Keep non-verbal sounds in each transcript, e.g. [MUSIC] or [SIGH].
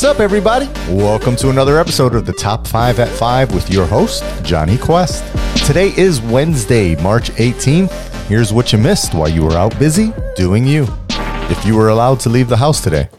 What's up, everybody? Welcome to another episode of the Top 5 at 5 with your host, Johnny Quest. Today is Wednesday, March 18th. Here's what you missed while you were out busy doing you. If you were allowed to leave the house today.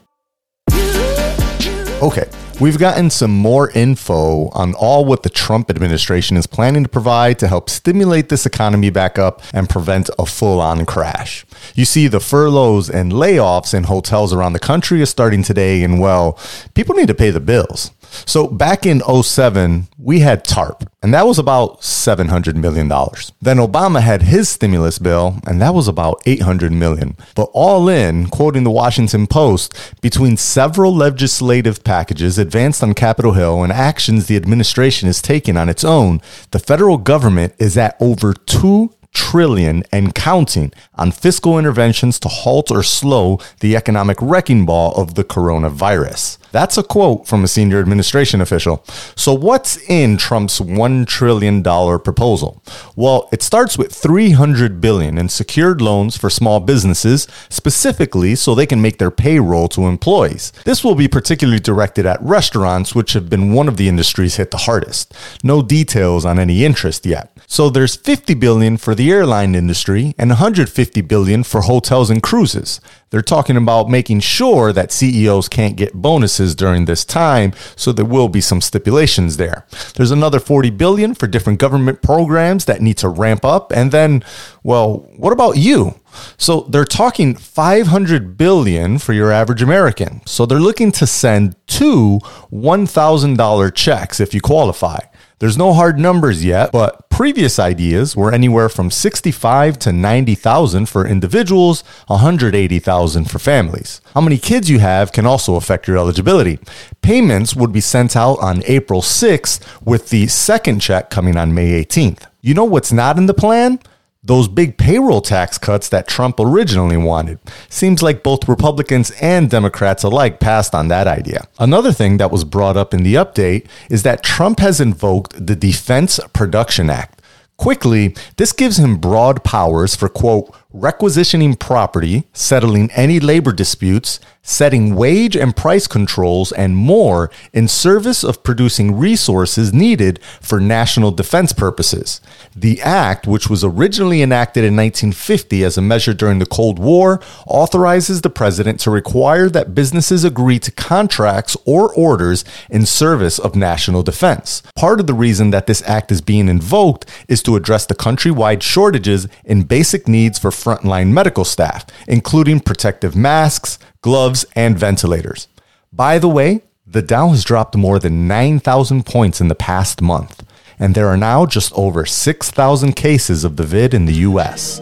We've gotten some more info on all what the Trump administration is planning to provide to help stimulate this economy back up and prevent a full on crash. You see, the furloughs and layoffs in hotels around the country are starting today, and well, people need to pay the bills. So back in 07, we had TARP, and that was about $700 million. Then Obama had his stimulus bill, and that was about 800 million. But all in, quoting the Washington Post, between several legislative packages advanced on Capitol Hill and actions the administration is taking on its own, the federal government is at over 2 trillion and counting on fiscal interventions to halt or slow the economic wrecking ball of the coronavirus. That's a quote from a senior administration official. So what's in Trump's 1 trillion dollar proposal? Well, it starts with 300 billion in secured loans for small businesses, specifically so they can make their payroll to employees. This will be particularly directed at restaurants which have been one of the industries hit the hardest. No details on any interest yet. So there's 50 billion for the airline industry and 150 billion for hotels and cruises. They're talking about making sure that CEOs can't get bonuses during this time, so there will be some stipulations there. There's another 40 billion for different government programs that need to ramp up and then well, what about you? So they're talking 500 billion for your average American. So they're looking to send two $1,000 checks if you qualify. There's no hard numbers yet, but previous ideas were anywhere from 65 to 90,000 for individuals, 180,000 for families. How many kids you have can also affect your eligibility. Payments would be sent out on April 6th with the second check coming on May 18th. You know what's not in the plan? Those big payroll tax cuts that Trump originally wanted. Seems like both Republicans and Democrats alike passed on that idea. Another thing that was brought up in the update is that Trump has invoked the Defense Production Act. Quickly, this gives him broad powers for, quote, requisitioning property, settling any labor disputes, setting wage and price controls, and more in service of producing resources needed for national defense purposes. The act, which was originally enacted in 1950 as a measure during the Cold War, authorizes the president to require that businesses agree to contracts or orders in service of national defense. Part of the reason that this act is being invoked is to address the countrywide shortages in basic needs for frontline medical staff, including protective masks, gloves, and ventilators. By the way, the Dow has dropped more than 9,000 points in the past month, and there are now just over 6,000 cases of the vid in the US.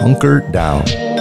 Hunker down.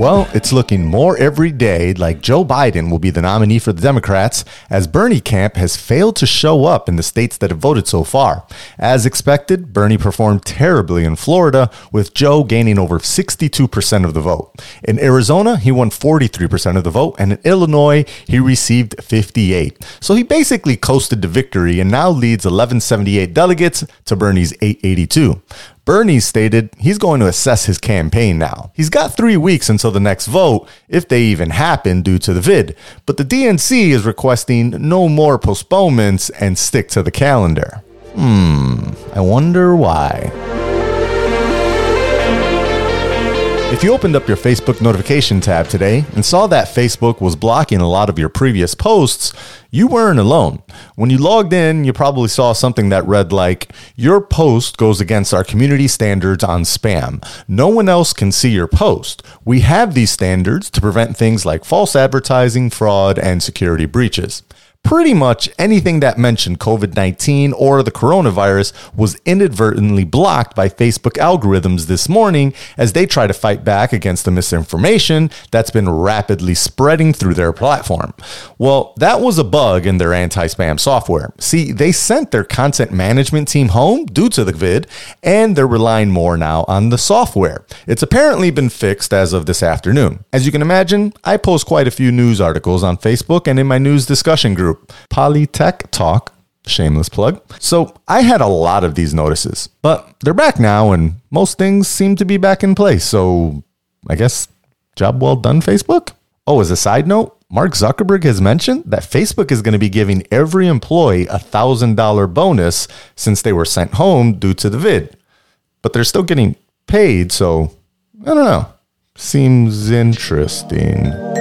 Well, it's looking more every day like Joe Biden will be the nominee for the Democrats, as Bernie camp has failed to show up in the states that have voted so far. As expected, Bernie performed terribly in Florida, with Joe gaining over 62% of the vote. In Arizona, he won 43% of the vote, and in Illinois, he received 58. So he basically coasted to victory and now leads 1178 delegates to Bernie's 882. Bernie stated he's going to assess his campaign now. He's got three weeks until the next vote, if they even happen due to the vid, but the DNC is requesting no more postponements and stick to the calendar. Hmm, I wonder why. If you opened up your Facebook notification tab today and saw that Facebook was blocking a lot of your previous posts, you weren't alone. When you logged in, you probably saw something that read like, Your post goes against our community standards on spam. No one else can see your post. We have these standards to prevent things like false advertising, fraud, and security breaches pretty much anything that mentioned COVID 19 or the coronavirus was inadvertently blocked by Facebook algorithms this morning as they try to fight back against the misinformation that's been rapidly spreading through their platform. Well, that was a bug in their anti spam software. See, they sent their content management team home due to the vid, and they're relying more now on the software. It's apparently been fixed as of this afternoon. As you can imagine, I post quite a few news articles on Facebook and in my news discussion group group, Polytech Talk. Shameless plug. So I had a lot of these notices, but they're back now and most things seem to be back in place. So I guess job well done, Facebook? Oh, as a side note, Mark Zuckerberg has mentioned that Facebook is going to be giving every employee a $1,000 bonus since they were sent home due to the vid. But they're still getting paid, so I don't know. Seems interesting.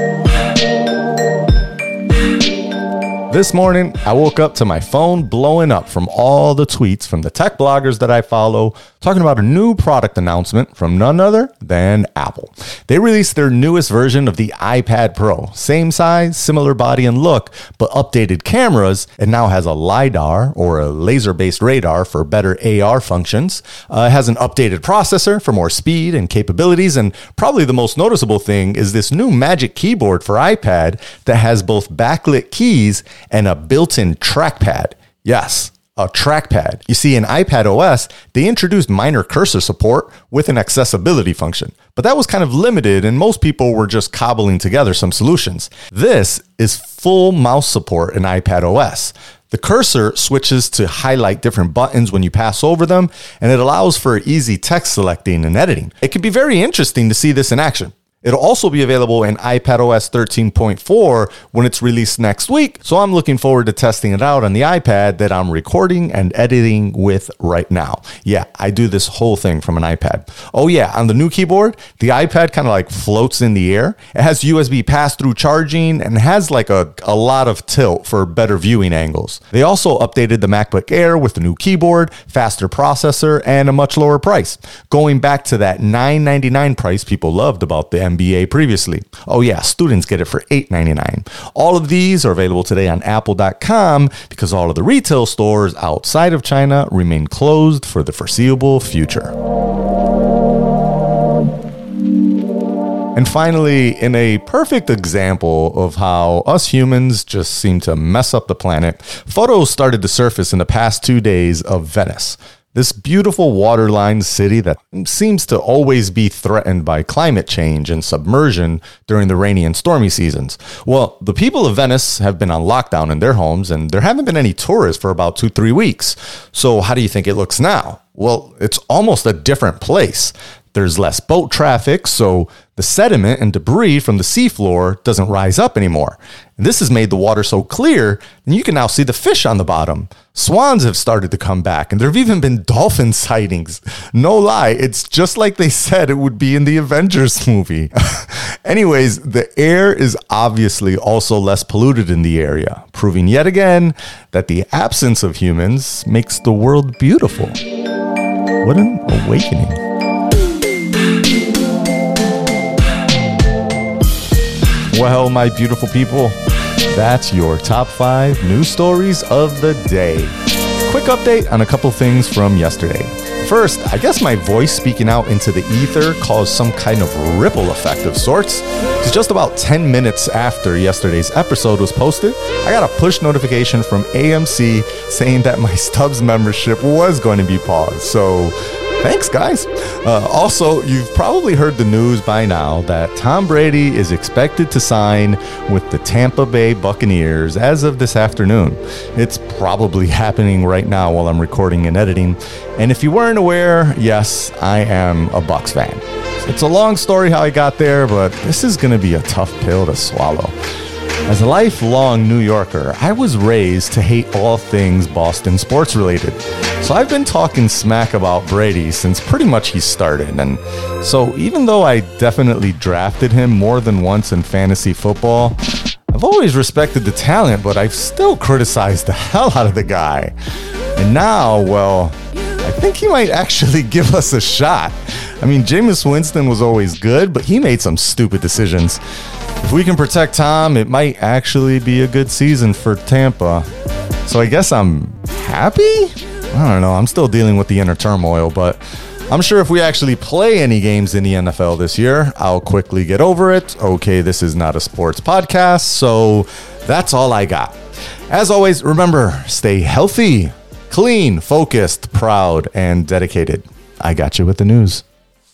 This morning, I woke up to my phone blowing up from all the tweets from the tech bloggers that I follow talking about a new product announcement from none other than Apple. They released their newest version of the iPad Pro. Same size, similar body and look, but updated cameras. It now has a LiDAR or a laser based radar for better AR functions. Uh, it has an updated processor for more speed and capabilities. And probably the most noticeable thing is this new Magic Keyboard for iPad that has both backlit keys and a built in trackpad. Yes, a trackpad. You see, in iPad OS, they introduced minor cursor support with an accessibility function, but that was kind of limited, and most people were just cobbling together some solutions. This is full mouse support in iPad OS. The cursor switches to highlight different buttons when you pass over them, and it allows for easy text selecting and editing. It can be very interesting to see this in action. It'll also be available in iPadOS 13.4 when it's released next week. So I'm looking forward to testing it out on the iPad that I'm recording and editing with right now. Yeah, I do this whole thing from an iPad. Oh, yeah, on the new keyboard, the iPad kind of like floats in the air. It has USB pass through charging and has like a, a lot of tilt for better viewing angles. They also updated the MacBook Air with the new keyboard, faster processor, and a much lower price. Going back to that 999 price people loved about the MBA previously. Oh, yeah, students get it for $8.99. All of these are available today on apple.com because all of the retail stores outside of China remain closed for the foreseeable future. And finally, in a perfect example of how us humans just seem to mess up the planet, photos started to surface in the past two days of Venice. This beautiful waterline city that seems to always be threatened by climate change and submersion during the rainy and stormy seasons. Well, the people of Venice have been on lockdown in their homes and there haven't been any tourists for about two, three weeks. So, how do you think it looks now? Well, it's almost a different place. There's less boat traffic, so the sediment and debris from the seafloor doesn't rise up anymore. And this has made the water so clear, and you can now see the fish on the bottom. Swans have started to come back, and there have even been [LAUGHS] dolphin sightings. No lie, it's just like they said it would be in the Avengers [LAUGHS] movie. [LAUGHS] Anyways, the air is obviously also less polluted in the area, proving yet again that the absence of humans makes the world beautiful. What an awakening. Well, my beautiful people, that's your top five news stories of the day. Quick update on a couple things from yesterday. First, I guess my voice speaking out into the ether caused some kind of ripple effect of sorts. Because just about 10 minutes after yesterday's episode was posted, I got a push notification from AMC saying that my Stubs membership was going to be paused. So Thanks, guys. Uh, also, you've probably heard the news by now that Tom Brady is expected to sign with the Tampa Bay Buccaneers as of this afternoon. It's probably [LAUGHS] happening right now while I'm recording and editing. And if you weren't aware, yes, I am a Bucs fan. It's a long story how I got there, but this is going to be a tough pill to swallow. As a lifelong New Yorker, I was raised to hate all things Boston sports related. So I've been talking smack about Brady since pretty much he started. And so even though I definitely drafted him more than once in fantasy football, I've always respected the talent, but I've still criticized the [LAUGHS] hell out of the guy. And now, well, I think he might actually [LAUGHS] give us a shot. I mean, Jameis Winston was always good, but he made some stupid decisions. If we can protect Tom, it might actually be a good season for Tampa. So I guess I'm happy? I don't know. I'm still dealing with the inner turmoil, but I'm sure if we actually play any games in the NFL this year, I'll quickly get over it. Okay, this is not a sports podcast, so that's all I got. As always, remember stay healthy, clean, focused, proud, and dedicated. I got you with the news.